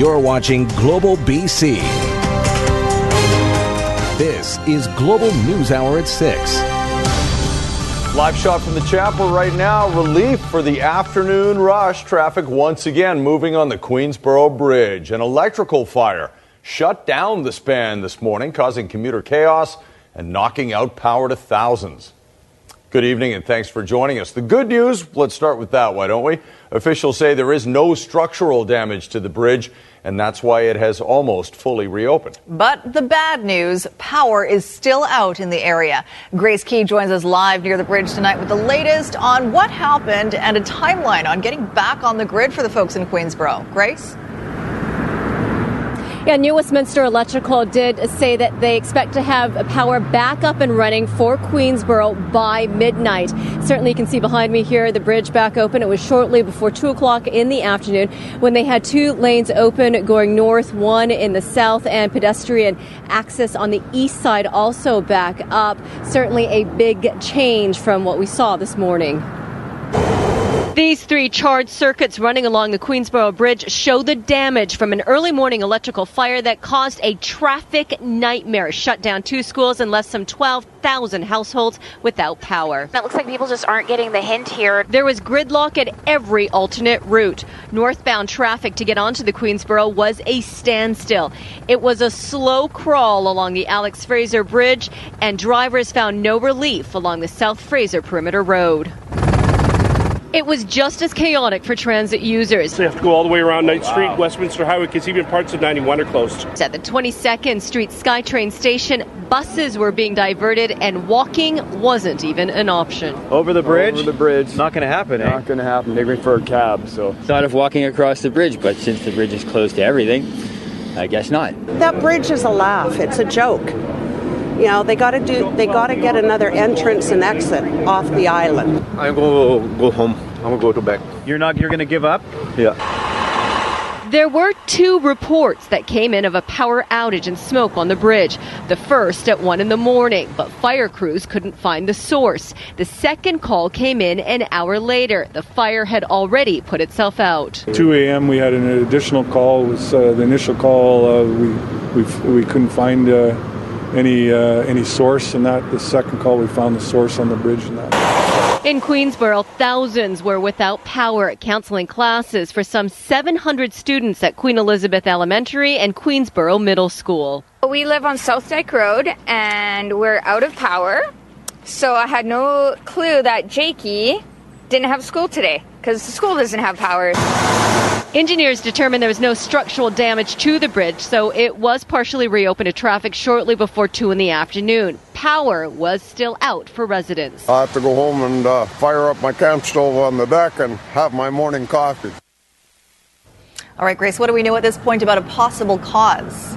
You're watching Global BC. This is Global News Hour at 6. Live shot from the chapel right now. Relief for the afternoon rush. Traffic once again moving on the Queensboro Bridge. An electrical fire shut down the span this morning, causing commuter chaos and knocking out power to thousands. Good evening and thanks for joining us. The good news, let's start with that, why don't we? Officials say there is no structural damage to the bridge, and that's why it has almost fully reopened. But the bad news power is still out in the area. Grace Key joins us live near the bridge tonight with the latest on what happened and a timeline on getting back on the grid for the folks in Queensboro. Grace? Yeah, New Westminster Electrical did say that they expect to have power back up and running for Queensboro by midnight. Certainly, you can see behind me here the bridge back open. It was shortly before 2 o'clock in the afternoon when they had two lanes open going north, one in the south, and pedestrian access on the east side also back up. Certainly a big change from what we saw this morning. These three charged circuits running along the Queensboro Bridge show the damage from an early morning electrical fire that caused a traffic nightmare. Shut down two schools and left some 12,000 households without power. It looks like people just aren't getting the hint here. There was gridlock at every alternate route. Northbound traffic to get onto the Queensboro was a standstill. It was a slow crawl along the Alex Fraser Bridge, and drivers found no relief along the South Fraser Perimeter Road. It was just as chaotic for transit users. They have to go all the way around Knight Street, Westminster Highway, because even parts of 91 are closed. At the 22nd Street SkyTrain station, buses were being diverted and walking wasn't even an option. Over the bridge? Over the bridge. Not going to happen, eh? Not going to happen. They prefer cab, so. Thought of walking across the bridge, but since the bridge is closed to everything, I guess not. That bridge is a laugh. It's a joke. You know, they got to do. They got to get another entrance and exit off the island. I'm gonna go home. I'm gonna go to bed. You're not. You're gonna give up? Yeah. There were two reports that came in of a power outage and smoke on the bridge. The first at 1 in the morning, but fire crews couldn't find the source. The second call came in an hour later. The fire had already put itself out. 2 a.m. we had an additional call. It was uh, the initial call. Uh, we, we we couldn't find uh, any uh, any source, and that the second call we found the source on the bridge. in that. In Queensboro, thousands were without power at counseling classes for some 700 students at Queen Elizabeth Elementary and Queensboro Middle School. We live on South Dyke Road and we're out of power. So I had no clue that Jakey didn't have school today because the school doesn't have power. Engineers determined there was no structural damage to the bridge, so it was partially reopened to traffic shortly before 2 in the afternoon. Power was still out for residents. I have to go home and uh, fire up my camp stove on the deck and have my morning coffee. All right, Grace, what do we know at this point about a possible cause?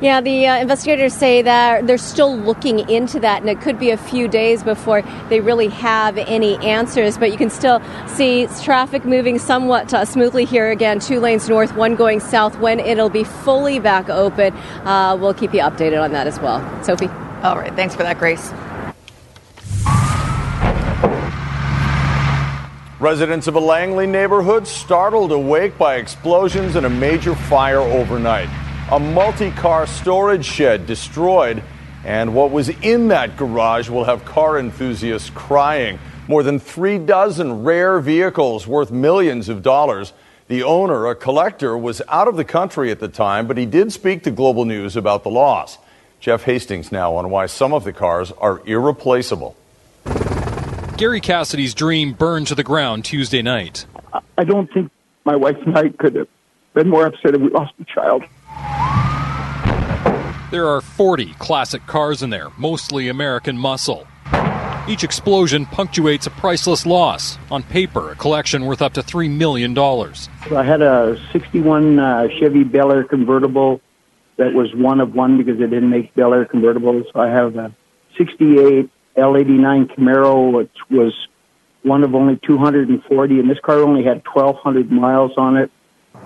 Yeah, the uh, investigators say that they're still looking into that, and it could be a few days before they really have any answers. But you can still see traffic moving somewhat uh, smoothly here again, two lanes north, one going south. When it'll be fully back open, uh, we'll keep you updated on that as well. Sophie. All right, thanks for that, Grace. Residents of a Langley neighborhood startled awake by explosions and a major fire overnight. A multi car storage shed destroyed, and what was in that garage will have car enthusiasts crying. More than three dozen rare vehicles worth millions of dollars. The owner, a collector, was out of the country at the time, but he did speak to Global News about the loss. Jeff Hastings now on why some of the cars are irreplaceable. Gary Cassidy's dream burned to the ground Tuesday night. I don't think my wife and I could have been more upset if we lost a child. There are 40 classic cars in there, mostly American muscle. Each explosion punctuates a priceless loss. On paper, a collection worth up to $3 million. I had a 61 uh, Chevy Bel Air convertible that was one of one because they didn't make Bel Air convertibles. I have a 68 L89 Camaro, which was one of only 240, and this car only had 1,200 miles on it.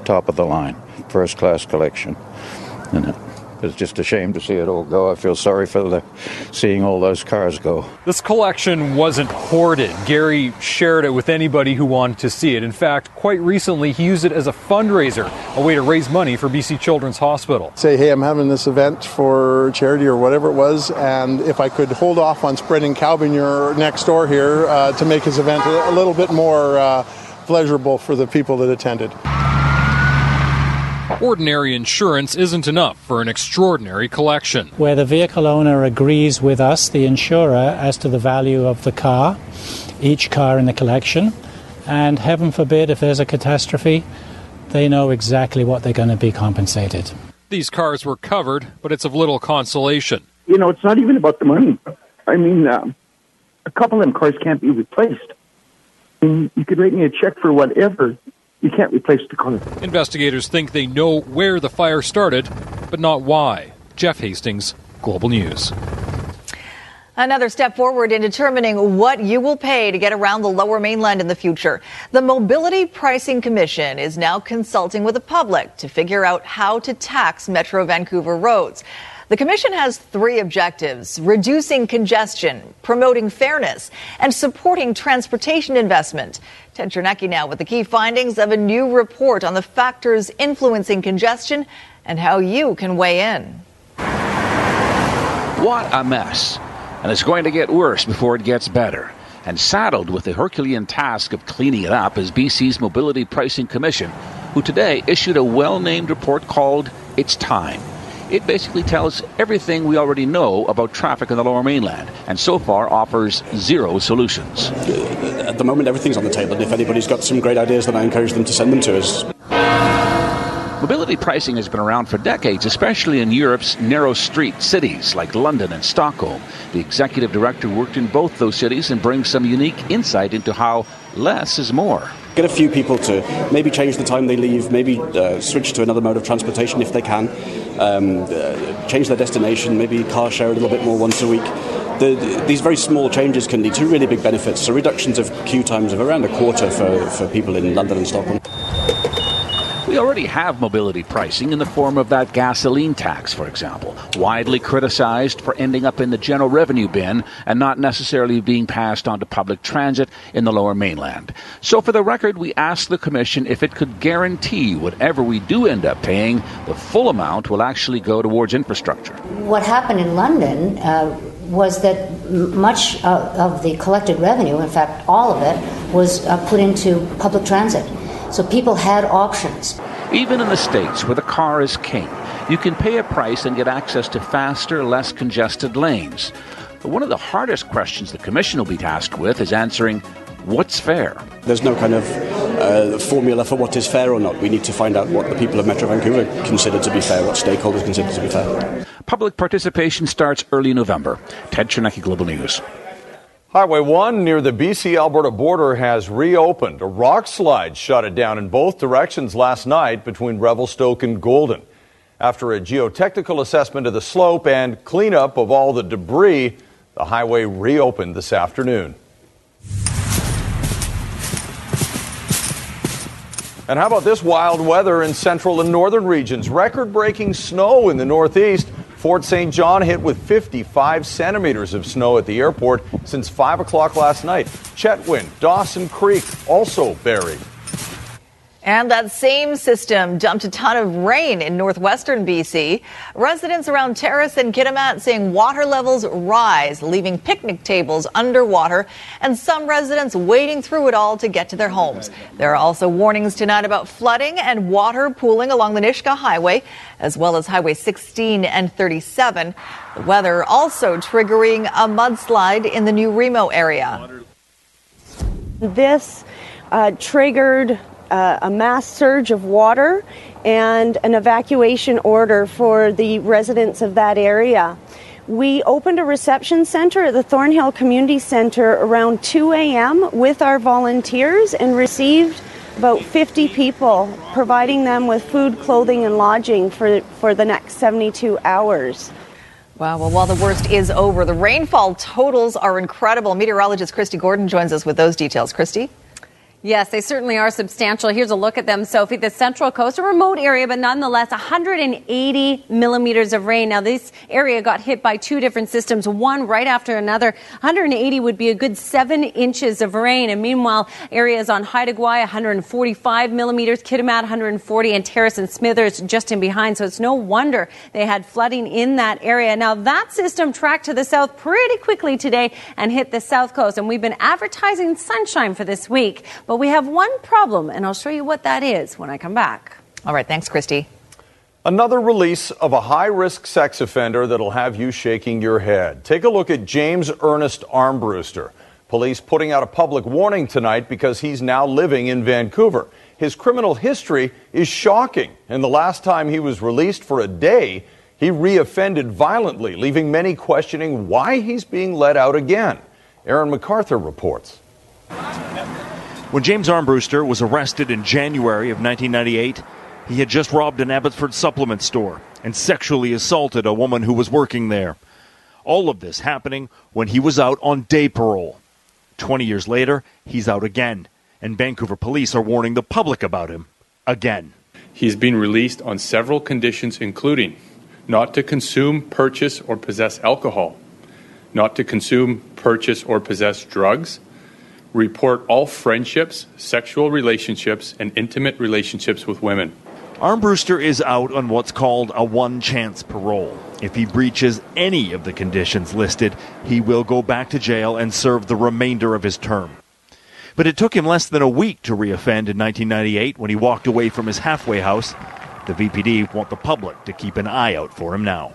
Top of the line, first class collection. And It's just a shame to see it all go. I feel sorry for the seeing all those cars go. This collection wasn't hoarded. Gary shared it with anybody who wanted to see it. In fact, quite recently, he used it as a fundraiser, a way to raise money for BC Children's Hospital. Say, hey, I'm having this event for charity or whatever it was, and if I could hold off on spreading cow manure next door here uh, to make his event a little bit more uh, pleasurable for the people that attended. Ordinary insurance isn't enough for an extraordinary collection. Where the vehicle owner agrees with us, the insurer, as to the value of the car, each car in the collection, and heaven forbid if there's a catastrophe, they know exactly what they're going to be compensated. These cars were covered, but it's of little consolation. You know, it's not even about the money. I mean, uh, a couple of them cars can't be replaced. I mean, you could write me a check for whatever. You can't replace the car. Investigators think they know where the fire started, but not why. Jeff Hastings, Global News. Another step forward in determining what you will pay to get around the lower mainland in the future. The Mobility Pricing Commission is now consulting with the public to figure out how to tax Metro Vancouver roads. The Commission has three objectives reducing congestion, promoting fairness, and supporting transportation investment. Ted Chernecki now with the key findings of a new report on the factors influencing congestion and how you can weigh in. What a mess. And it's going to get worse before it gets better. And saddled with the Herculean task of cleaning it up is BC's Mobility Pricing Commission, who today issued a well named report called It's Time. It basically tells everything we already know about traffic in the lower mainland, and so far offers zero solutions. At the moment, everything's on the table, and if anybody's got some great ideas, then I encourage them to send them to us. Mobility pricing has been around for decades, especially in Europe's narrow street cities like London and Stockholm. The executive director worked in both those cities and brings some unique insight into how less is more. Get a few people to maybe change the time they leave, maybe uh, switch to another mode of transportation if they can, um, uh, change their destination, maybe car share a little bit more once a week. The, these very small changes can lead to really big benefits. So reductions of queue times of around a quarter for, for people in London and Stockholm. We already have mobility pricing in the form of that gasoline tax, for example, widely criticized for ending up in the general revenue bin and not necessarily being passed on to public transit in the lower mainland. So, for the record, we asked the Commission if it could guarantee whatever we do end up paying, the full amount will actually go towards infrastructure. What happened in London uh, was that much of the collected revenue, in fact, all of it, was uh, put into public transit. So people had options. Even in the States, where the car is king, you can pay a price and get access to faster, less congested lanes. But one of the hardest questions the Commission will be tasked with is answering what's fair. There's no kind of uh, formula for what is fair or not. We need to find out what the people of Metro Vancouver consider to be fair, what stakeholders consider to be fair. Public participation starts early November. Ted Chernecki, Global News. Highway 1 near the BC Alberta border has reopened. A rock slide shut it down in both directions last night between Revelstoke and Golden. After a geotechnical assessment of the slope and cleanup of all the debris, the highway reopened this afternoon. And how about this wild weather in central and northern regions? Record breaking snow in the northeast. Fort St. John hit with 55 centimeters of snow at the airport since 5 o'clock last night. Chetwynd, Dawson Creek also buried. And that same system dumped a ton of rain in northwestern BC. Residents around Terrace and Kitimat seeing water levels rise, leaving picnic tables underwater, and some residents wading through it all to get to their homes. There are also warnings tonight about flooding and water pooling along the Nisga'a Highway, as well as Highway 16 and 37. The weather also triggering a mudslide in the new Remo area. This uh, triggered uh, a mass surge of water and an evacuation order for the residents of that area. We opened a reception center at the Thornhill Community Center around 2 a.m. with our volunteers and received about 50 people, providing them with food, clothing, and lodging for, for the next 72 hours. Wow, well, while the worst is over, the rainfall totals are incredible. Meteorologist Christy Gordon joins us with those details. Christy? Yes, they certainly are substantial. Here's a look at them, Sophie. The Central Coast, a remote area, but nonetheless 180 millimeters of rain. Now, this area got hit by two different systems, one right after another. 180 would be a good seven inches of rain. And meanwhile, areas on Haida Gwaii, 145 millimeters, Kitimat, 140, and Terrace and Smithers just in behind. So it's no wonder they had flooding in that area. Now, that system tracked to the south pretty quickly today and hit the south coast. And we've been advertising sunshine for this week. But we have one problem, and I'll show you what that is when I come back. All right, thanks, Christy. Another release of a high risk sex offender that'll have you shaking your head. Take a look at James Ernest Armbruster. Police putting out a public warning tonight because he's now living in Vancouver. His criminal history is shocking, and the last time he was released for a day, he reoffended violently, leaving many questioning why he's being let out again. Aaron MacArthur reports. When James Armbruster was arrested in January of 1998, he had just robbed an Abbotsford supplement store and sexually assaulted a woman who was working there. All of this happening when he was out on day parole. 20 years later, he's out again, and Vancouver police are warning the public about him again. He's been released on several conditions, including not to consume, purchase, or possess alcohol, not to consume, purchase, or possess drugs, report all friendships, sexual relationships, and intimate relationships with women. Armbruster is out on what's called a one chance parole. If he breaches any of the conditions listed, he will go back to jail and serve the remainder of his term. But it took him less than a week to reoffend in 1998 when he walked away from his halfway house. The VPD want the public to keep an eye out for him now.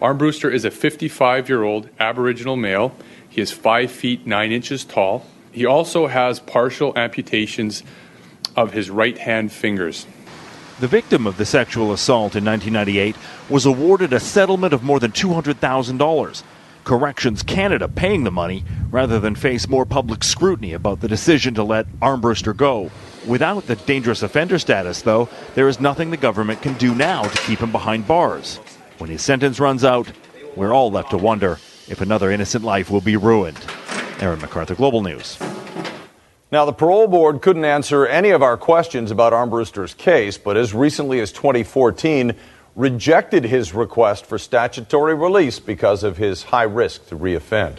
Armbruster is a 55 year old Aboriginal male. He is 5 feet 9 inches tall. He also has partial amputations of his right hand fingers. The victim of the sexual assault in 1998 was awarded a settlement of more than $200,000. Corrections Canada paying the money rather than face more public scrutiny about the decision to let Armbruster go. Without the dangerous offender status, though, there is nothing the government can do now to keep him behind bars. When his sentence runs out, we're all left to wonder if another innocent life will be ruined. Aaron MacArthur, Global News. Now, the parole board couldn't answer any of our questions about Armbruster's case, but as recently as 2014, rejected his request for statutory release because of his high risk to reoffend.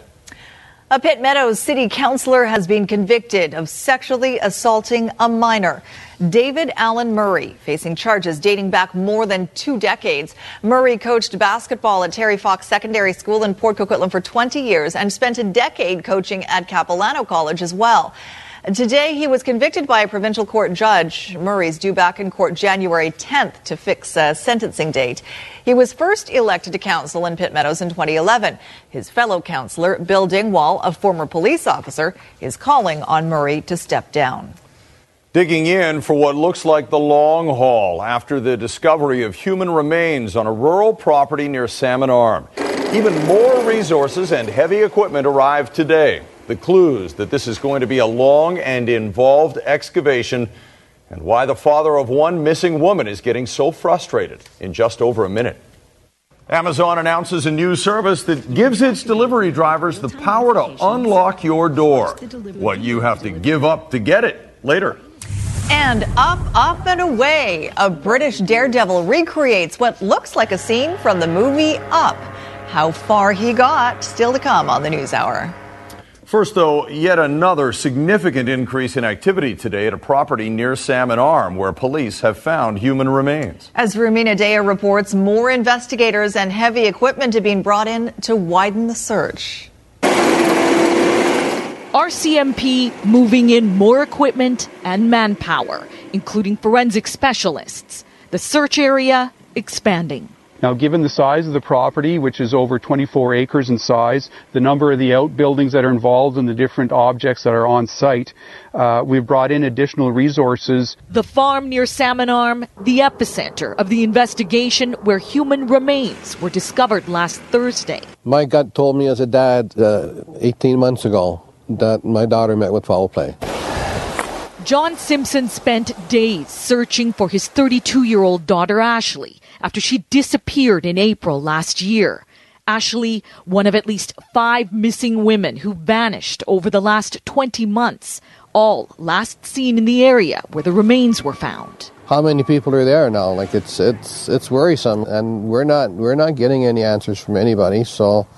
A Pitt Meadows city councilor has been convicted of sexually assaulting a minor. David Allen Murray, facing charges dating back more than two decades. Murray coached basketball at Terry Fox Secondary School in Port Coquitlam for 20 years and spent a decade coaching at Capilano College as well. Today, he was convicted by a provincial court judge. Murray's due back in court January 10th to fix a sentencing date. He was first elected to council in Pitt Meadows in 2011. His fellow councillor, Bill Dingwall, a former police officer, is calling on Murray to step down. Digging in for what looks like the long haul after the discovery of human remains on a rural property near Salmon Arm. Even more resources and heavy equipment arrived today. The clues that this is going to be a long and involved excavation and why the father of one missing woman is getting so frustrated in just over a minute. Amazon announces a new service that gives its delivery drivers the power to unlock your door. What you have to give up to get it later. And up, up, and away, a British daredevil recreates what looks like a scene from the movie Up. How far he got, still to come on the News Hour. First, though, yet another significant increase in activity today at a property near Salmon Arm, where police have found human remains. As Rumina Daya reports, more investigators and heavy equipment are being brought in to widen the search. RCMP moving in more equipment and manpower, including forensic specialists. The search area expanding. Now, given the size of the property, which is over 24 acres in size, the number of the outbuildings that are involved and the different objects that are on site, uh, we've brought in additional resources. The farm near Salmon Arm, the epicenter of the investigation where human remains were discovered last Thursday. My gut told me as a dad uh, 18 months ago that my daughter met with foul play. John Simpson spent days searching for his 32 year old daughter Ashley after she disappeared in April last year. Ashley, one of at least five missing women who vanished over the last 20 months. all last seen in the area where the remains were found. How many people are there now? Like it's it's it's worrisome, and we're not we're not getting any answers from anybody. So,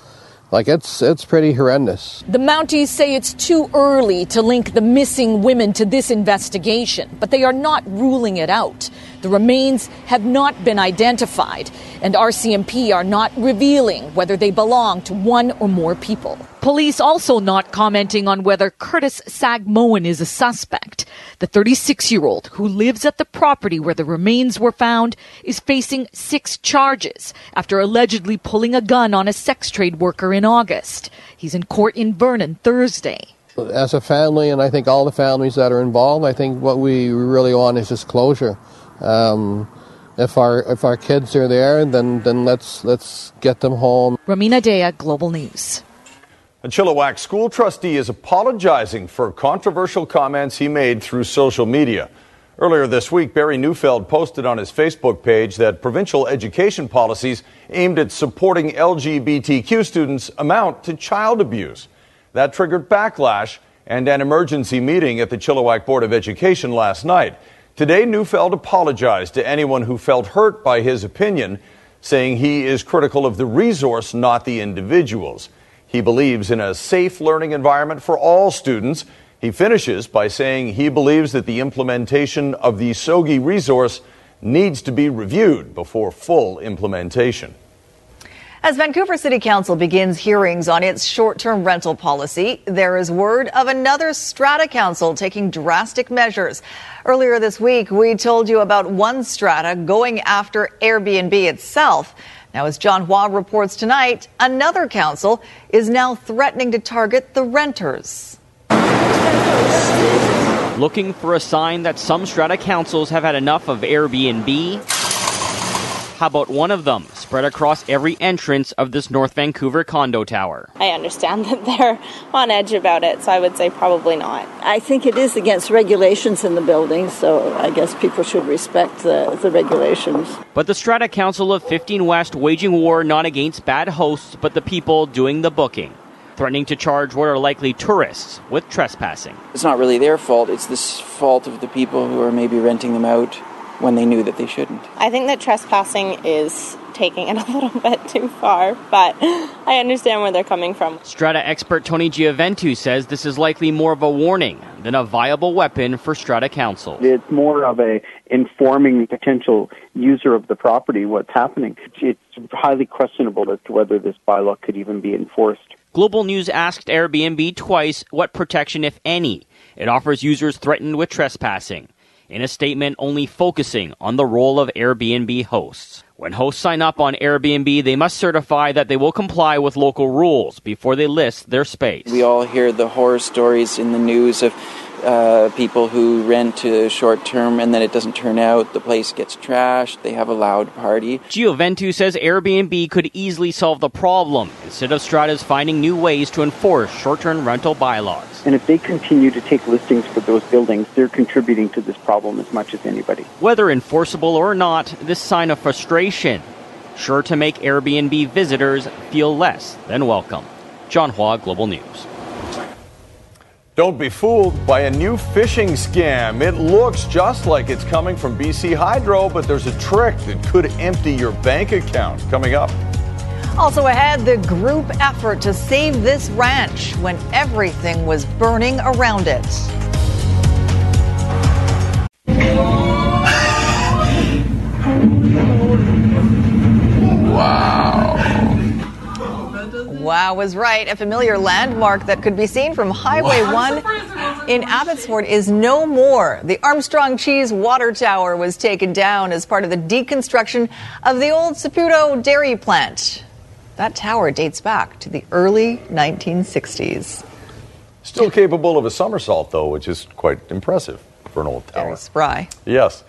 like it's it's pretty horrendous. The Mounties say it's too early to link the missing women to this investigation, but they are not ruling it out. The remains have not been identified, and RCMP are not revealing whether they belong to one or more people. Police also not commenting on whether Curtis Sagmoen is a suspect. The 36 year old who lives at the property where the remains were found is facing six charges after allegedly pulling a gun on a sex trade worker in August. He's in court in Vernon Thursday. As a family, and I think all the families that are involved, I think what we really want is just closure. Um, if our if our kids are there, then then let's let's get them home. Rumina Daya, Global News. A Chilliwack school trustee is apologizing for controversial comments he made through social media. Earlier this week, Barry Neufeld posted on his Facebook page that provincial education policies aimed at supporting LGBTQ students amount to child abuse. That triggered backlash and an emergency meeting at the Chilliwack Board of Education last night. Today, Neufeld apologized to anyone who felt hurt by his opinion, saying he is critical of the resource, not the individuals. He believes in a safe learning environment for all students. He finishes by saying he believes that the implementation of the SOGI resource needs to be reviewed before full implementation. As Vancouver City Council begins hearings on its short term rental policy, there is word of another strata council taking drastic measures. Earlier this week, we told you about one strata going after Airbnb itself. Now, as John Hua reports tonight, another council is now threatening to target the renters. Looking for a sign that some strata councils have had enough of Airbnb? How about one of them spread across every entrance of this North Vancouver condo tower? I understand that they're on edge about it, so I would say probably not. I think it is against regulations in the building, so I guess people should respect the, the regulations. But the Strata Council of 15 West waging war not against bad hosts, but the people doing the booking, threatening to charge what are likely tourists with trespassing. It's not really their fault, it's the fault of the people who are maybe renting them out when they knew that they shouldn't. I think that trespassing is taking it a little bit too far, but I understand where they're coming from. Strata expert Tony Gioventu says this is likely more of a warning than a viable weapon for Strata Council. It's more of a informing potential user of the property what's happening. It's highly questionable as to whether this bylaw could even be enforced. Global News asked Airbnb twice what protection, if any, it offers users threatened with trespassing in a statement only focusing on the role of Airbnb hosts. When hosts sign up on Airbnb, they must certify that they will comply with local rules before they list their space. We all hear the horror stories in the news of uh, people who rent to short term and then it doesn't turn out, the place gets trashed, they have a loud party. Gioventu says Airbnb could easily solve the problem instead of Stratas finding new ways to enforce short term rental bylaws. And if they continue to take listings for those buildings, they're contributing to this problem as much as anybody. Whether enforceable or not, this sign of frustration sure to make Airbnb visitors feel less than welcome. John Hua, Global News. Don't be fooled by a new phishing scam. It looks just like it's coming from BC Hydro, but there's a trick that could empty your bank account. Coming up. Also ahead, the group effort to save this ranch when everything was burning around it. Wow was right. A familiar landmark that could be seen from Highway 1 in Abbotsford is no more. The Armstrong Cheese Water Tower was taken down as part of the deconstruction of the old Saputo dairy plant. That tower dates back to the early 1960s. Still capable of a somersault, though, which is quite impressive for an old tower. Very spry. Yes.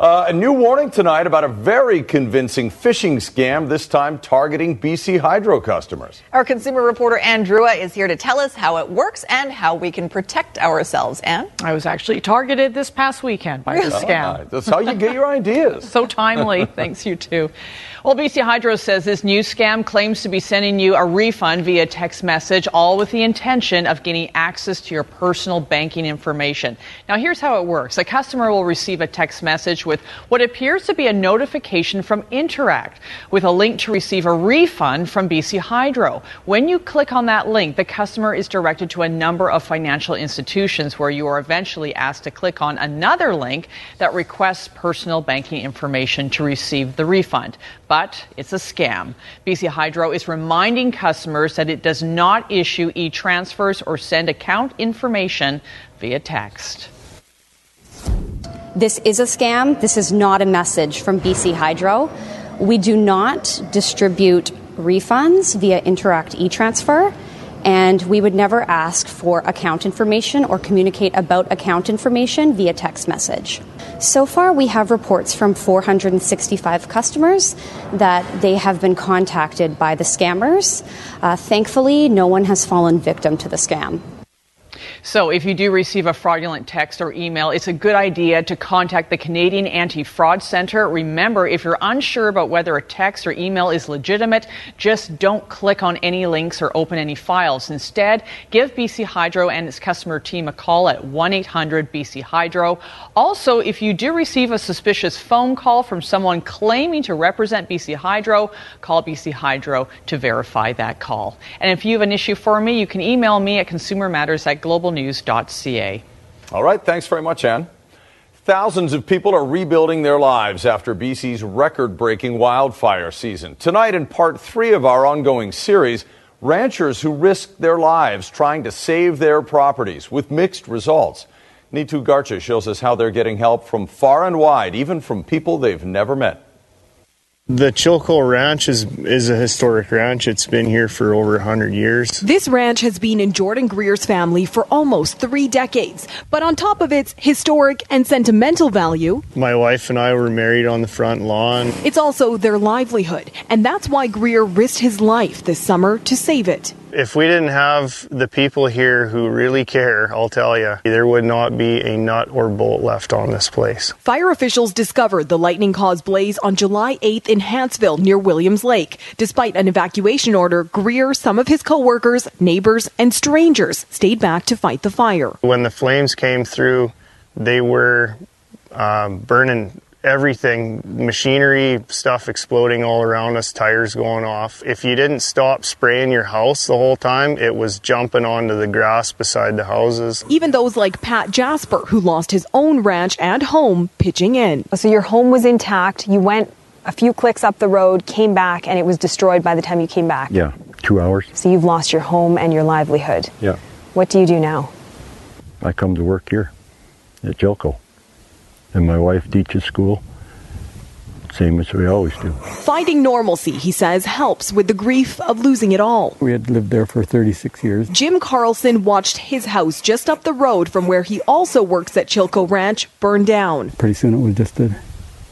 Uh, a new warning tonight about a very convincing phishing scam, this time targeting BC Hydro customers. Our consumer reporter Ann Drewa is here to tell us how it works and how we can protect ourselves. Ann? I was actually targeted this past weekend by the scam. That's how you get your ideas. so timely. Thanks, you too. Well, BC Hydro says this new scam claims to be sending you a refund via text message, all with the intention of gaining access to your personal banking information. Now, here's how it works a customer will receive a text message with what appears to be a notification from Interac with a link to receive a refund from BC Hydro. When you click on that link, the customer is directed to a number of financial institutions where you are eventually asked to click on another link that requests personal banking information to receive the refund but it's a scam. BC Hydro is reminding customers that it does not issue e transfers or send account information via text. This is a scam. This is not a message from BC Hydro. We do not distribute refunds via Interac e transfer and we would never ask for account information or communicate about account information via text message. So far, we have reports from 465 customers that they have been contacted by the scammers. Uh, thankfully, no one has fallen victim to the scam. So, if you do receive a fraudulent text or email, it's a good idea to contact the Canadian Anti Fraud Centre. Remember, if you're unsure about whether a text or email is legitimate, just don't click on any links or open any files. Instead, give BC Hydro and its customer team a call at 1 800 BC Hydro. Also, if you do receive a suspicious phone call from someone claiming to represent BC Hydro, call BC Hydro to verify that call. And if you have an issue for me, you can email me at consumermatters at global globalnews.ca. All right, thanks very much, Ann. Thousands of people are rebuilding their lives after BC's record breaking wildfire season. Tonight, in part three of our ongoing series, ranchers who risked their lives trying to save their properties with mixed results. Neetu Garcha shows us how they're getting help from far and wide, even from people they've never met. The Chilco Ranch is, is a historic ranch. It's been here for over 100 years. This ranch has been in Jordan Greer's family for almost three decades. But on top of its historic and sentimental value, my wife and I were married on the front lawn. It's also their livelihood. And that's why Greer risked his life this summer to save it. If we didn't have the people here who really care, I'll tell you, there would not be a nut or bolt left on this place. Fire officials discovered the lightning caused blaze on July 8th in Hanceville near Williams Lake. Despite an evacuation order, Greer, some of his coworkers, neighbors, and strangers stayed back to fight the fire. When the flames came through, they were um, burning everything machinery stuff exploding all around us tires going off. If you didn't stop spraying your house the whole time it was jumping onto the grass beside the houses. Even those like pat jasper who lost his own ranch and home pitching in. So your home was intact. You went a few clicks up the road came back and it was destroyed by the time you came back. Yeah two hours. So you've lost your home and your livelihood. Yeah. What do you do now? I come to work here at Chilco and my wife teaches school. Same as we always do. Finding normalcy, he says, helps with the grief of losing it all. We had lived there for 36 years. Jim Carlson watched his house just up the road from where he also works at Chilco Ranch burn down. Pretty soon it was just a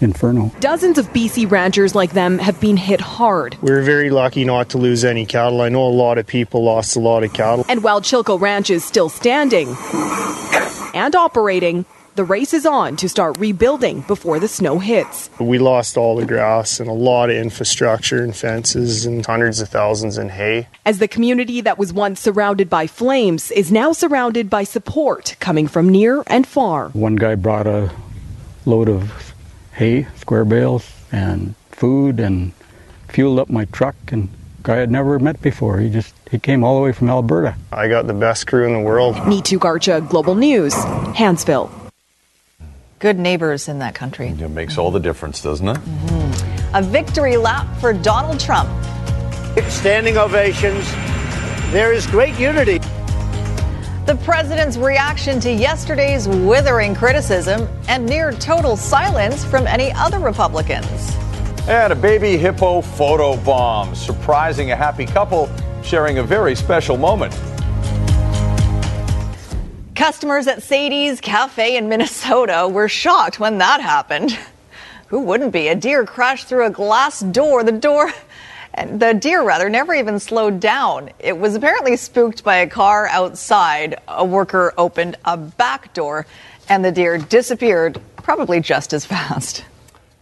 inferno. Dozens of BC ranchers like them have been hit hard. We're very lucky not to lose any cattle. I know a lot of people lost a lot of cattle. And while Chilco Ranch is still standing and operating, the race is on to start rebuilding before the snow hits. We lost all the grass and a lot of infrastructure and fences and hundreds of thousands in hay. As the community that was once surrounded by flames is now surrounded by support coming from near and far. One guy brought a load of hay, square bales, and food and fueled up my truck and guy I'd never met before. He just he came all the way from Alberta. I got the best crew in the world. Neetu Garcha, Global News, Hanceville good neighbors in that country. It makes all the difference, doesn't it? Mm-hmm. A victory lap for Donald Trump. Standing ovations. There is great unity. The president's reaction to yesterday's withering criticism and near total silence from any other Republicans. And a baby hippo photo bomb, surprising a happy couple sharing a very special moment. Customers at Sadie's Cafe in Minnesota were shocked when that happened. Who wouldn't be? A deer crashed through a glass door. The door, and the deer rather, never even slowed down. It was apparently spooked by a car outside. A worker opened a back door, and the deer disappeared, probably just as fast.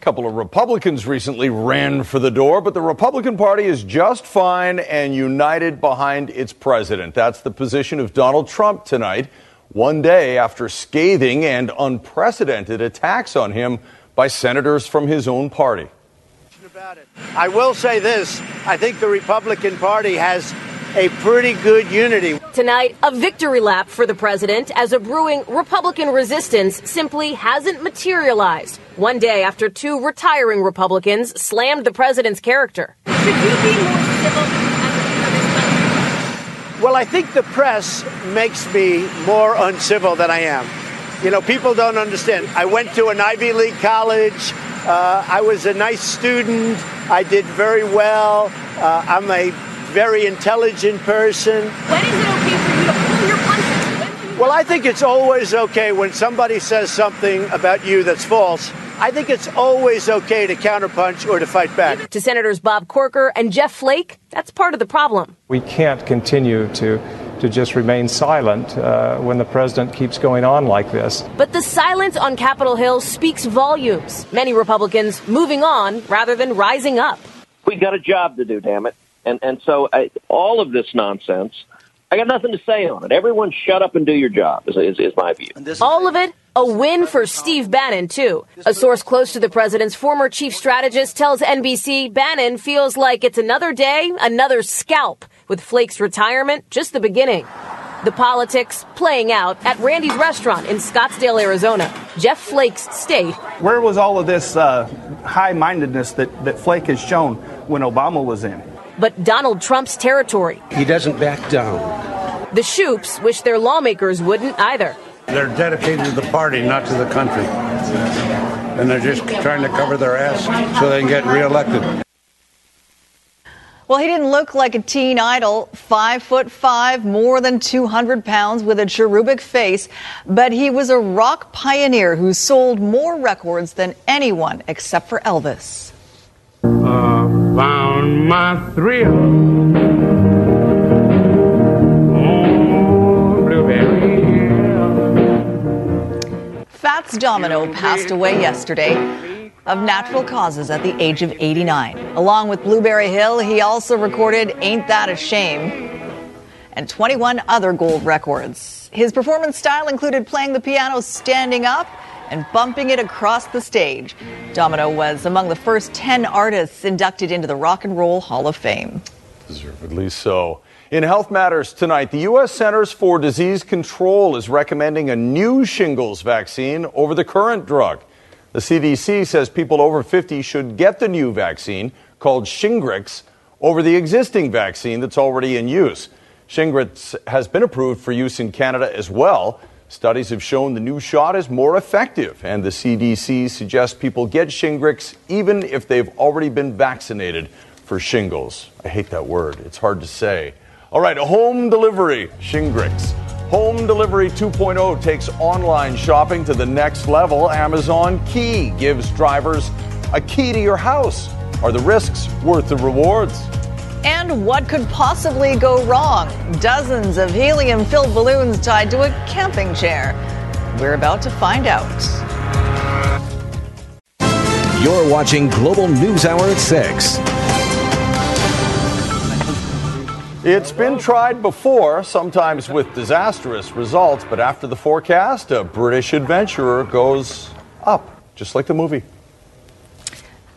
A couple of Republicans recently ran for the door, but the Republican Party is just fine and united behind its president. That's the position of Donald Trump tonight, one day after scathing and unprecedented attacks on him by senators from his own party. I will say this I think the Republican Party has a pretty good unity. Tonight, a victory lap for the president as a brewing Republican resistance simply hasn't materialized. One day after two retiring Republicans slammed the president's character. Should you be more civil? Well, I think the press makes me more uncivil than I am. You know, people don't understand. I went to an Ivy League college. Uh, I was a nice student. I did very well. Uh, I'm a very intelligent person. When is it okay for you to pull your punches? Well, I think it's always okay when somebody says something about you that's false. I think it's always okay to counterpunch or to fight back. To Senators Bob Corker and Jeff Flake, that's part of the problem. We can't continue to to just remain silent uh, when the president keeps going on like this. But the silence on Capitol Hill speaks volumes. Many Republicans moving on rather than rising up. We got a job to do, damn it. And and so I, all of this nonsense, I got nothing to say on it. Everyone, shut up and do your job. Is, is, is my view. All of it a win for Steve Bannon, too. A source close to the president's former chief strategist tells NBC Bannon feels like it's another day, another scalp, with Flake's retirement just the beginning. The politics playing out at Randy's restaurant in Scottsdale, Arizona, Jeff Flake's state. Where was all of this uh, high mindedness that, that Flake has shown when Obama was in? But Donald Trump's territory. He doesn't back down. The Shoops wish their lawmakers wouldn't either. They're dedicated to the party, not to the country. And they're just trying to cover their ass so they can get reelected. Well, he didn't look like a teen idol, five foot five, more than 200 pounds with a cherubic face, but he was a rock pioneer who sold more records than anyone except for Elvis. Found my thrill. Oh, Fats Domino passed away yesterday of natural causes at the age of 89. Along with Blueberry Hill, he also recorded Ain't That a Shame and 21 other gold records. His performance style included playing the piano standing up and bumping it across the stage. Domino was among the first 10 artists inducted into the Rock and Roll Hall of Fame. Deservedly so. In Health Matters tonight, the U.S. Centers for Disease Control is recommending a new shingles vaccine over the current drug. The CDC says people over 50 should get the new vaccine, called Shingrix, over the existing vaccine that's already in use. Shingrix has been approved for use in Canada as well. Studies have shown the new shot is more effective, and the CDC suggests people get Shingrix even if they've already been vaccinated for shingles. I hate that word, it's hard to say. All right, home delivery, Shingrix. Home Delivery 2.0 takes online shopping to the next level. Amazon Key gives drivers a key to your house. Are the risks worth the rewards? And what could possibly go wrong? Dozens of helium filled balloons tied to a camping chair. We're about to find out. You're watching Global News Hour at 6. It's been tried before, sometimes with disastrous results, but after the forecast, a British adventurer goes up, just like the movie.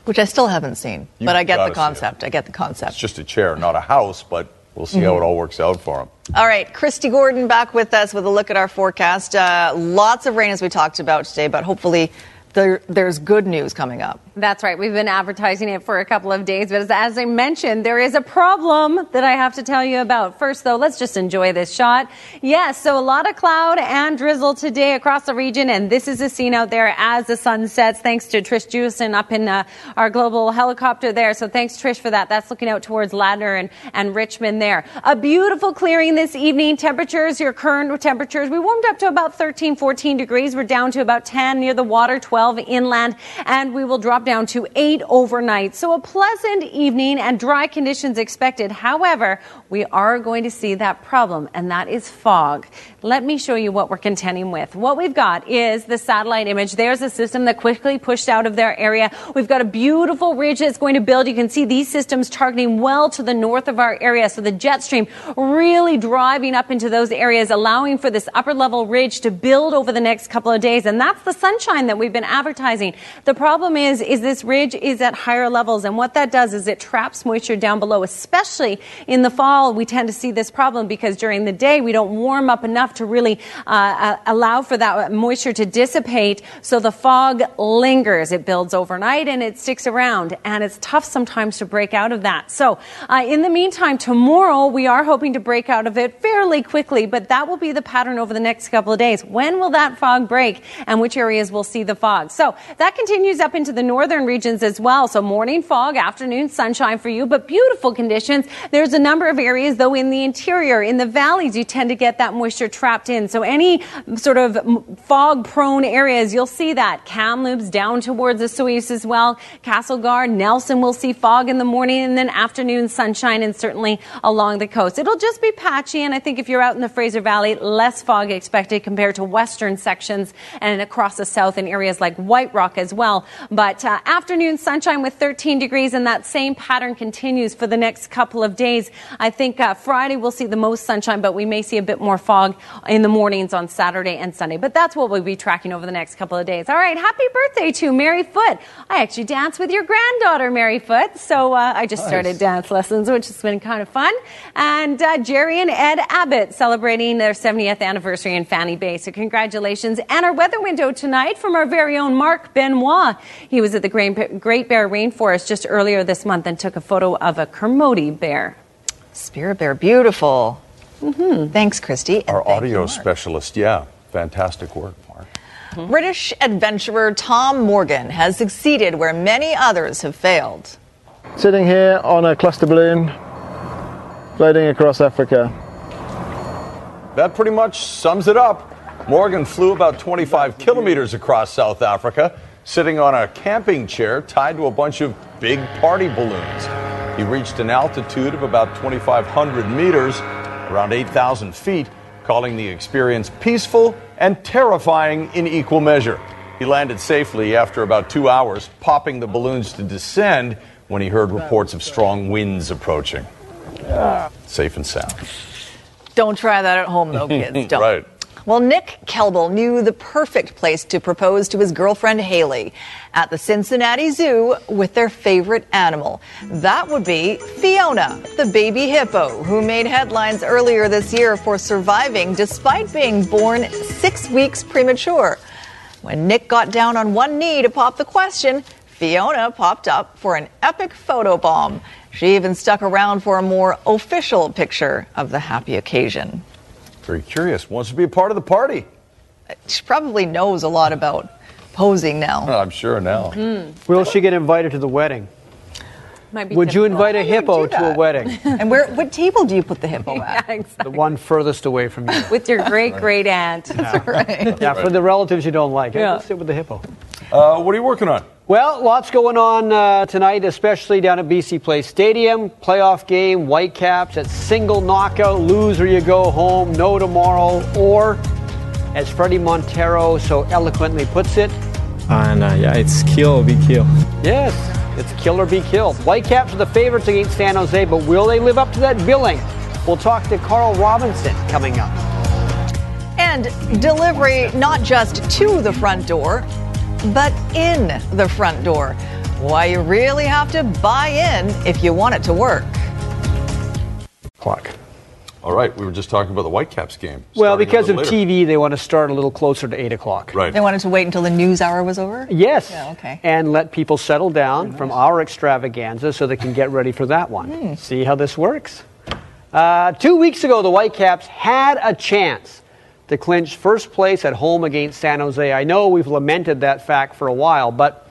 Which I still haven't seen, You've but I get the concept. I get the concept. It's just a chair, not a house, but we'll see how Mhm. it all works out for him. All right, Christy Gordon back with us with a look at our forecast. Uh, lots of rain as we talked about today, but hopefully there, there's good news coming up. That's right. We've been advertising it for a couple of days, but as, as I mentioned, there is a problem that I have to tell you about. First, though, let's just enjoy this shot. Yes, so a lot of cloud and drizzle today across the region, and this is a scene out there as the sun sets. Thanks to Trish Jewison up in uh, our global helicopter there. So thanks, Trish, for that. That's looking out towards Ladner and, and Richmond there. A beautiful clearing this evening. Temperatures, your current temperatures, we warmed up to about 13, 14 degrees. We're down to about 10 near the water, 12 12 inland, and we will drop down to 8 overnight. So a pleasant evening and dry conditions expected. However, we are going to see that problem, and that is fog. Let me show you what we're contending with. What we've got is the satellite image. There's a system that quickly pushed out of their area. We've got a beautiful ridge that's going to build. You can see these systems targeting well to the north of our area. So the jet stream really driving up into those areas, allowing for this upper level ridge to build over the next couple of days. And that's the sunshine that we've been advertising. The problem is, is this ridge is at higher levels. And what that does is it traps moisture down below, especially in the fall. We tend to see this problem because during the day we don't warm up enough to really uh, uh, allow for that moisture to dissipate. So the fog lingers. It builds overnight and it sticks around. And it's tough sometimes to break out of that. So uh, in the meantime, tomorrow we are hoping to break out of it fairly quickly, but that will be the pattern over the next couple of days. When will that fog break and which areas will see the fog? So that continues up into the northern regions as well. So morning fog, afternoon sunshine for you, but beautiful conditions. There's a number of areas though in the interior, in the valleys, you tend to get that moisture trapped in. So any sort of fog prone areas, you'll see that. Kamloops down towards the Suisse as well. Castlegar, Nelson will see fog in the morning and then afternoon sunshine and certainly along the coast. It'll just be patchy and I think if you're out in the Fraser Valley, less fog expected compared to western sections and across the south in areas like White Rock as well. But uh, afternoon sunshine with 13 degrees and that same pattern continues for the next couple of days. I think uh, Friday we'll see the most sunshine, but we may see a bit more fog in the mornings on Saturday and Sunday. But that's what we'll be tracking over the next couple of days. All right, happy birthday to Mary Foot. I actually danced with your granddaughter, Mary Foot. So uh, I just Nice. started dance lessons, which has been kind of fun. And uh, Jerry and Ed Abbott celebrating their 70th anniversary in Fanny Bay. So congratulations. And our weather window tonight from our very own Mark Benoit. He was at the Great Great Bear Rainforest just earlier this month and took a photo of a Kermode bear. Spirit bear, beautiful. Mm-hmm. Thanks, Christy. Our audio specialist, yeah, fantastic work, Mark. British adventurer Tom Morgan has succeeded where many others have failed. Sitting here on a cluster balloon, floating across Africa. That pretty much sums it up. Morgan flew about 25 kilometers across South Africa, sitting on a camping chair tied to a bunch of big party balloons. He reached an altitude of about 2,500 meters, around 8,000 feet, calling the experience peaceful and terrifying in equal measure. He landed safely after about two hours, popping the balloons to descend when he heard reports of strong winds approaching. Ah. Safe and sound. Don't try that at home, though, kids. Don't. right. Well, Nick Kelbel knew the perfect place to propose to his girlfriend Haley at the Cincinnati Zoo with their favorite animal. That would be Fiona, the baby hippo, who made headlines earlier this year for surviving despite being born six weeks premature. When Nick got down on one knee to pop the question, Fiona popped up for an epic photo bomb. She even stuck around for a more official picture of the happy occasion. Very curious. Wants to be a part of the party. She probably knows a lot about posing now. Oh, I'm sure now. Hmm. Will she get invited to the wedding? Might be Would you invite a How do you hippo to a wedding? and where? What table do you put the hippo at? The one furthest away from you. With your great great aunt. Yeah, for the relatives you don't like. Yeah. Let's sit with the hippo. Uh, what are you working on? Well, lots going on uh, tonight, especially down at BC Place Stadium. Playoff game, Whitecaps at single knockout, lose or you go home, no tomorrow, or as Fredy Montero so eloquently puts it, And uh, yeah, it's kill or be killed. yes, it's kill or be killed. Whitecaps are the favorites against San Jose, but will they live up to that billing? We'll talk to Carl Robinson coming up. And delivery not just to the front door, but in the front door. Why you really have to buy in if you want it to work. Clock. All right, we were just talking about the Whitecaps game. Well, because of later. TV, they want to start a little closer to 8 o'clock. Right. They wanted to wait until the news hour was over? Yes. Yeah, okay. And let people settle down from our extravaganza so they can get ready for that one. Hmm. See how this works? Uh, two weeks ago, the Whitecaps had a chance to clinch first place at home against San Jose. I know we've lamented that fact for a while, but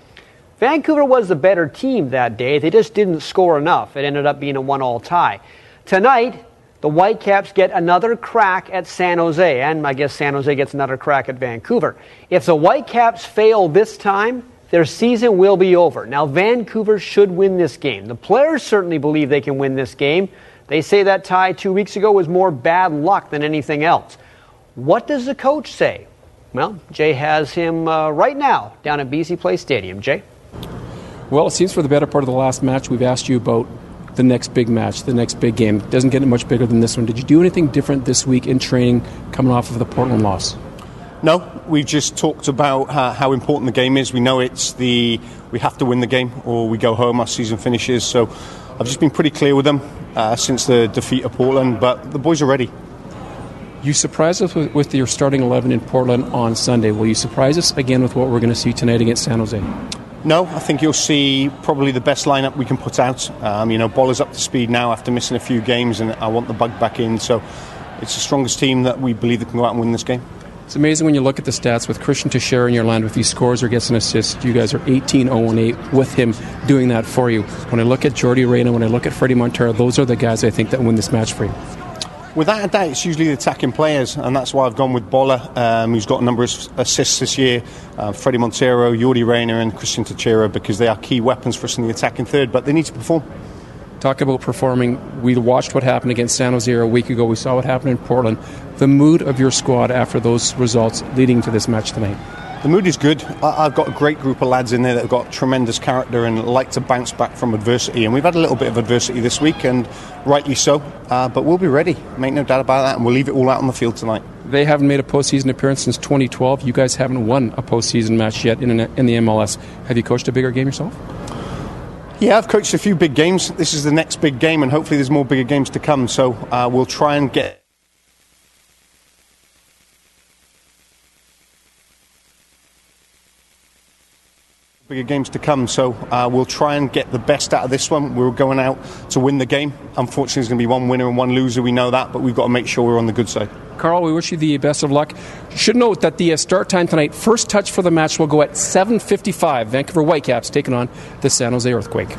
Vancouver was the better team that day. They just didn't score enough. It ended up being a one all tie. Tonight, the Whitecaps get another crack at San Jose, and I guess San Jose gets another crack at Vancouver. If the Whitecaps fail this time, their season will be over. Now, Vancouver should win this game. The players certainly believe they can win this game. They say that tie two weeks ago was more bad luck than anything else. What does the coach say? Well, Jay has him uh, right now down at BC Place Stadium. Jay? Well, it seems for the better part of the last match, we've asked you about the next big match, the next big game. Doesn't get much bigger than this one. Did you do anything different this week in training coming off of the Portland loss? No, we've just talked about how, how, important the game is. We know it's the we have to win the game or we go home. Our season finishes. So I've just been pretty clear with them uh, since the defeat of Portland. But the boys are ready. You surprised us with, with your starting 11 in Portland on Sunday. Will you surprise us again with what we're going to see tonight against San Jose? No, I think you'll see probably the best lineup we can put out. Um, you know, Boller's up to speed now after missing a few games, and I want the bug back in. So it's the strongest team that we believe that can go out and win this game. It's amazing when you look at the stats with Christian Techera in your land with these scores or gets an assist. You guys are 18 0 8 with him doing that for you. When I look at Yordy Reyna, when I look at Fredy Montero, those are the guys I think that win this match for you. Without a doubt, it's usually the attacking players, and that's why I've gone with Boller, um, who's got a number of assists this year. Uh, Fredy Montero, Yordy Reyna, and Christian Techera, because they are key weapons for us in the attacking third, but they need to perform. Talk about performing. We watched what happened against San Jose a week ago. We saw what happened in Portland. The mood of your squad after those results leading to this match tonight. The mood is good. I've got a great group of lads in there that have got tremendous character and like to bounce back from adversity. And we've had a little bit of adversity this week, and rightly so. Uh, but we'll be ready, make no doubt about that, and we'll leave it all out on the field tonight. They haven't made a postseason appearance since 2012. You guys haven't won a postseason match yet in, in the MLS. Have you coached a bigger game yourself? Yeah, I've coached a few big games. This is the next big game, and hopefully there's more bigger games to come. So uh, we'll try and get bigger games to come. So uh, we'll try and get the best out of this one. We're going out to win the game. Unfortunately, there's going to be one winner and one loser. We know that, but we've got to make sure we're on the good side. Carl, we wish you the best of luck. Should note that the uh, start time tonight, first touch for the match will go at 7:55. Vancouver Whitecaps taking on the San Jose Earthquake.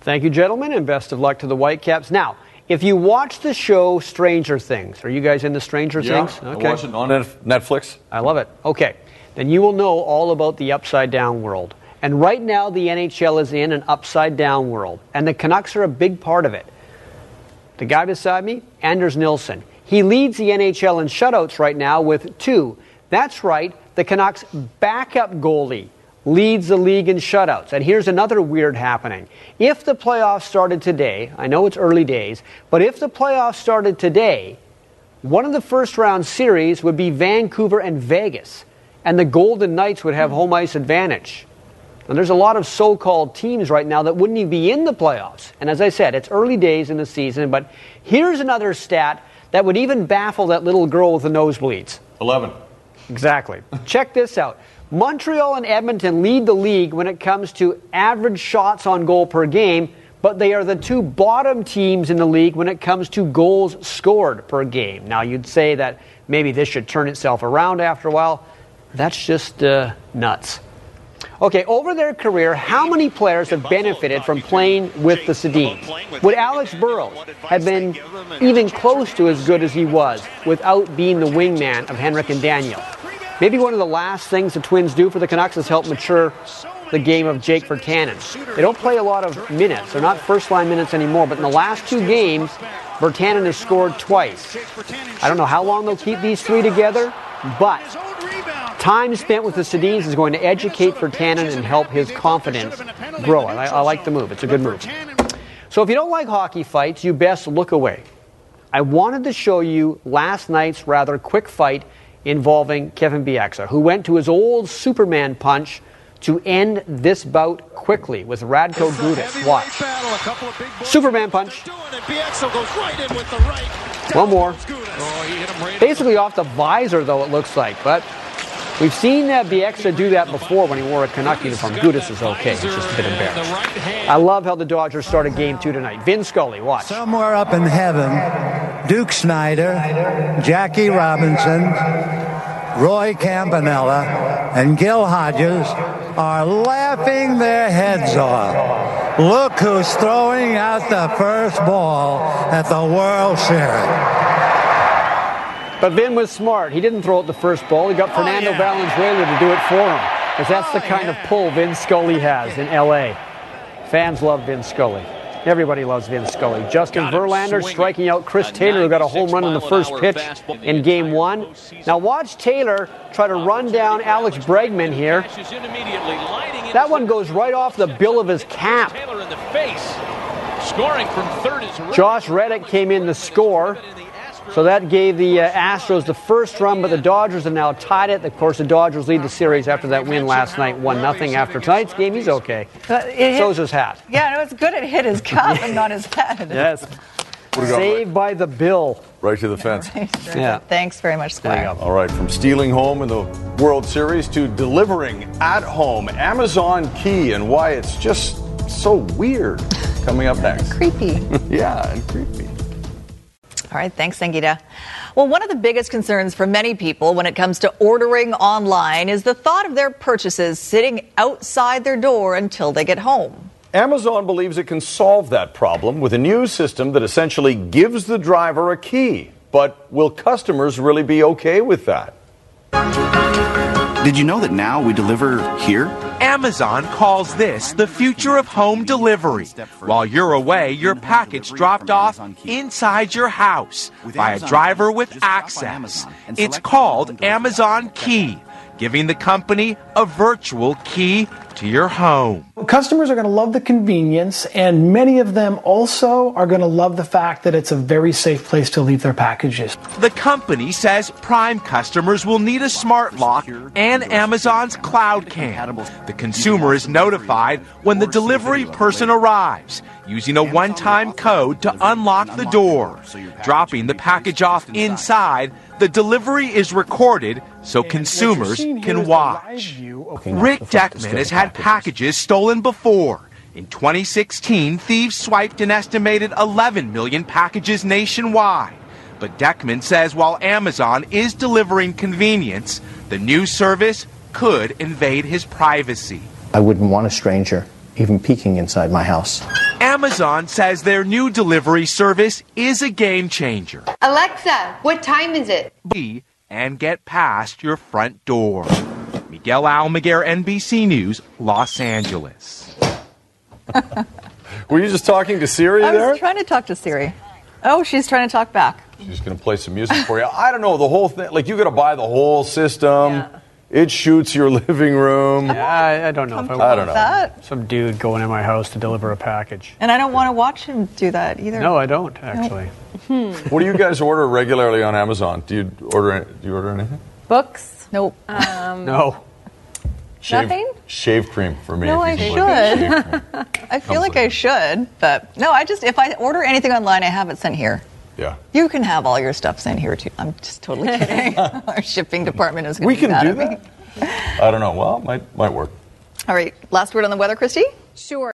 Thank you, gentlemen, and best of luck to the Whitecaps. Now, if you watch the show Stranger Things, are you guys into Stranger yeah, Things? Okay. I watch it on Netflix. I love it. Okay then you will know all about the upside down world. And right now, the NHL is in an upside down world, and the Canucks are a big part of it. The guy beside me, Anders Nilsson, he leads the NHL in shutouts right now with two. That's right, the Canucks' backup goalie leads the league in shutouts. And here's another weird happening. If the playoffs started today, I know it's early days, but if the playoffs started today, one of the first round series would be Vancouver and Vegas and the Golden Knights would have home ice advantage. And there's a lot of so called teams right now that wouldn't even be in the playoffs. And as I said, it's early days in the season, but here's another stat that would even baffle that little girl with the nosebleeds 11. Exactly. Check this out. Montreal and Edmonton lead the league when it comes to average shots on goal per game, but they are the two bottom teams in the league when it comes to goals scored per game. Now, you'd say that maybe this should turn itself around after a while. That's just uh, nuts. Okay, over their career, how many players have benefited from playing with the Sedins? Would Alex Burrows have been even close to as good as he was without being the wingman of Henrik and Daniel? Maybe one of the last things the Twins do for the Canucks is help mature the game of Jake Virtanen. They don't play a lot of minutes. They're not first line minutes anymore, but in the last two games, Virtanen has scored twice. I don't know how long they'll keep these three together, but Time spent with the Sedins is going to educate Virtanen and help his confidence grow. I, I like the move. It's a good move. So if you don't like hockey fights, you best look away. I wanted to show you last night's rather quick fight involving Kevin Bieksa, who went to his old Superman punch to end this bout quickly with Radko Gudas. Watch. Superman punch. One more. Basically off the visor, though, it looks like. But We've seen uh, Bieksa do that before when he wore a Canuck uniform. Gudas is okay. He's just a bit embarrassed. I love how the Dodgers started game two tonight. Vin Scully, watch. Somewhere up in heaven, Duke Snider, Jackie Robinson, Roy Campanella, and Gil Hodges are laughing their heads off Look who's throwing out the first ball at the World Series. But Vin was smart. He didn't throw out the first ball. He got oh, Fernando yeah. Valenzuela to do it for him. Because that's the oh, kind of pull Vin Scully has in L.A. Fans love Vin Scully. Everybody loves Vin Scully. Justin Verlander striking out Chris Taylor, who got a home run in the first pitch in game one. Now watch Taylor try to run down Alex Bregman here. That one goes right off the bill of his cap. Scoring from third is Josh Reddick came in to score. So that gave the uh, Astros the first run, but the Dodgers have now tied it. Of course, the Dodgers lead the series after that win last night, 1 nothing. After tonight's game, he's okay. But it hit- So's his hat. Yeah, it was good. It hit his cup and not his head. Yes. do we got, Saved by the bill. Right to the fence. Yeah. Thanks very much, Squire. All right, from stealing home in the World Series to delivering at home, Amazon Key and why it's just so weird. Coming up next. Creepy. yeah, and creepy. All right, thanks, Sangita. Well, one of the biggest concerns for many people when it comes to ordering online is the thought of their purchases sitting outside their door until they get home. Amazon believes it can solve that problem with a new system that essentially gives the driver a key. But will customers really be okay with that? Did you know that now we deliver here? Amazon calls this the future of home delivery. While you're away, your package dropped off inside your house by a driver with access. It's called Amazon Key, giving the company a virtual key to your home. Customers are going to love the convenience, and many of them also are going to love the fact that it's a very safe place to leave their packages. The company says Prime customers will need a smart lock and Amazon's Cloud Cam. The consumer is notified when the delivery person arrives, using a one time code to unlock the door. Dropping the package off inside, the delivery is recorded so consumers can watch. Rick Deckman has had packages stolen before. In 2016, thieves swiped an estimated 11 million packages nationwide. But Deckman says while Amazon is delivering convenience, the new service could invade his privacy. I wouldn't want a stranger even peeking inside my house. Amazon says their new delivery service is a game changer. Alexa, what time is it? Be and get past your front door. Miguel Almaguer, NBC News, Los Angeles. Were you just talking to Siri I there? was trying to talk to Siri. Oh, she's trying to talk back. She's going to play some music for you. I don't know the whole thing. Like you got to buy the whole system. It shoots your living room. Yeah, I, I don't know if I, I don't know. That? Some dude going in my house to deliver a package. And I don't want to watch him do that either. No, I don't actually. Hmm. What do you guys order regularly on Amazon? Do you order? Do you order anything? Books? Nope. Um, No. Shave, Nothing? Shave cream for me. No, I you can like shave cream. should. I feel like I should, but no, I just if I order anything online, I have it sent here. Yeah. You can have all your stuff sent here too. I'm just totally kidding. Our shipping department is going We can do at me. that. I don't know. Well, it might might work. All right, last word on the weather, Christy. Sure.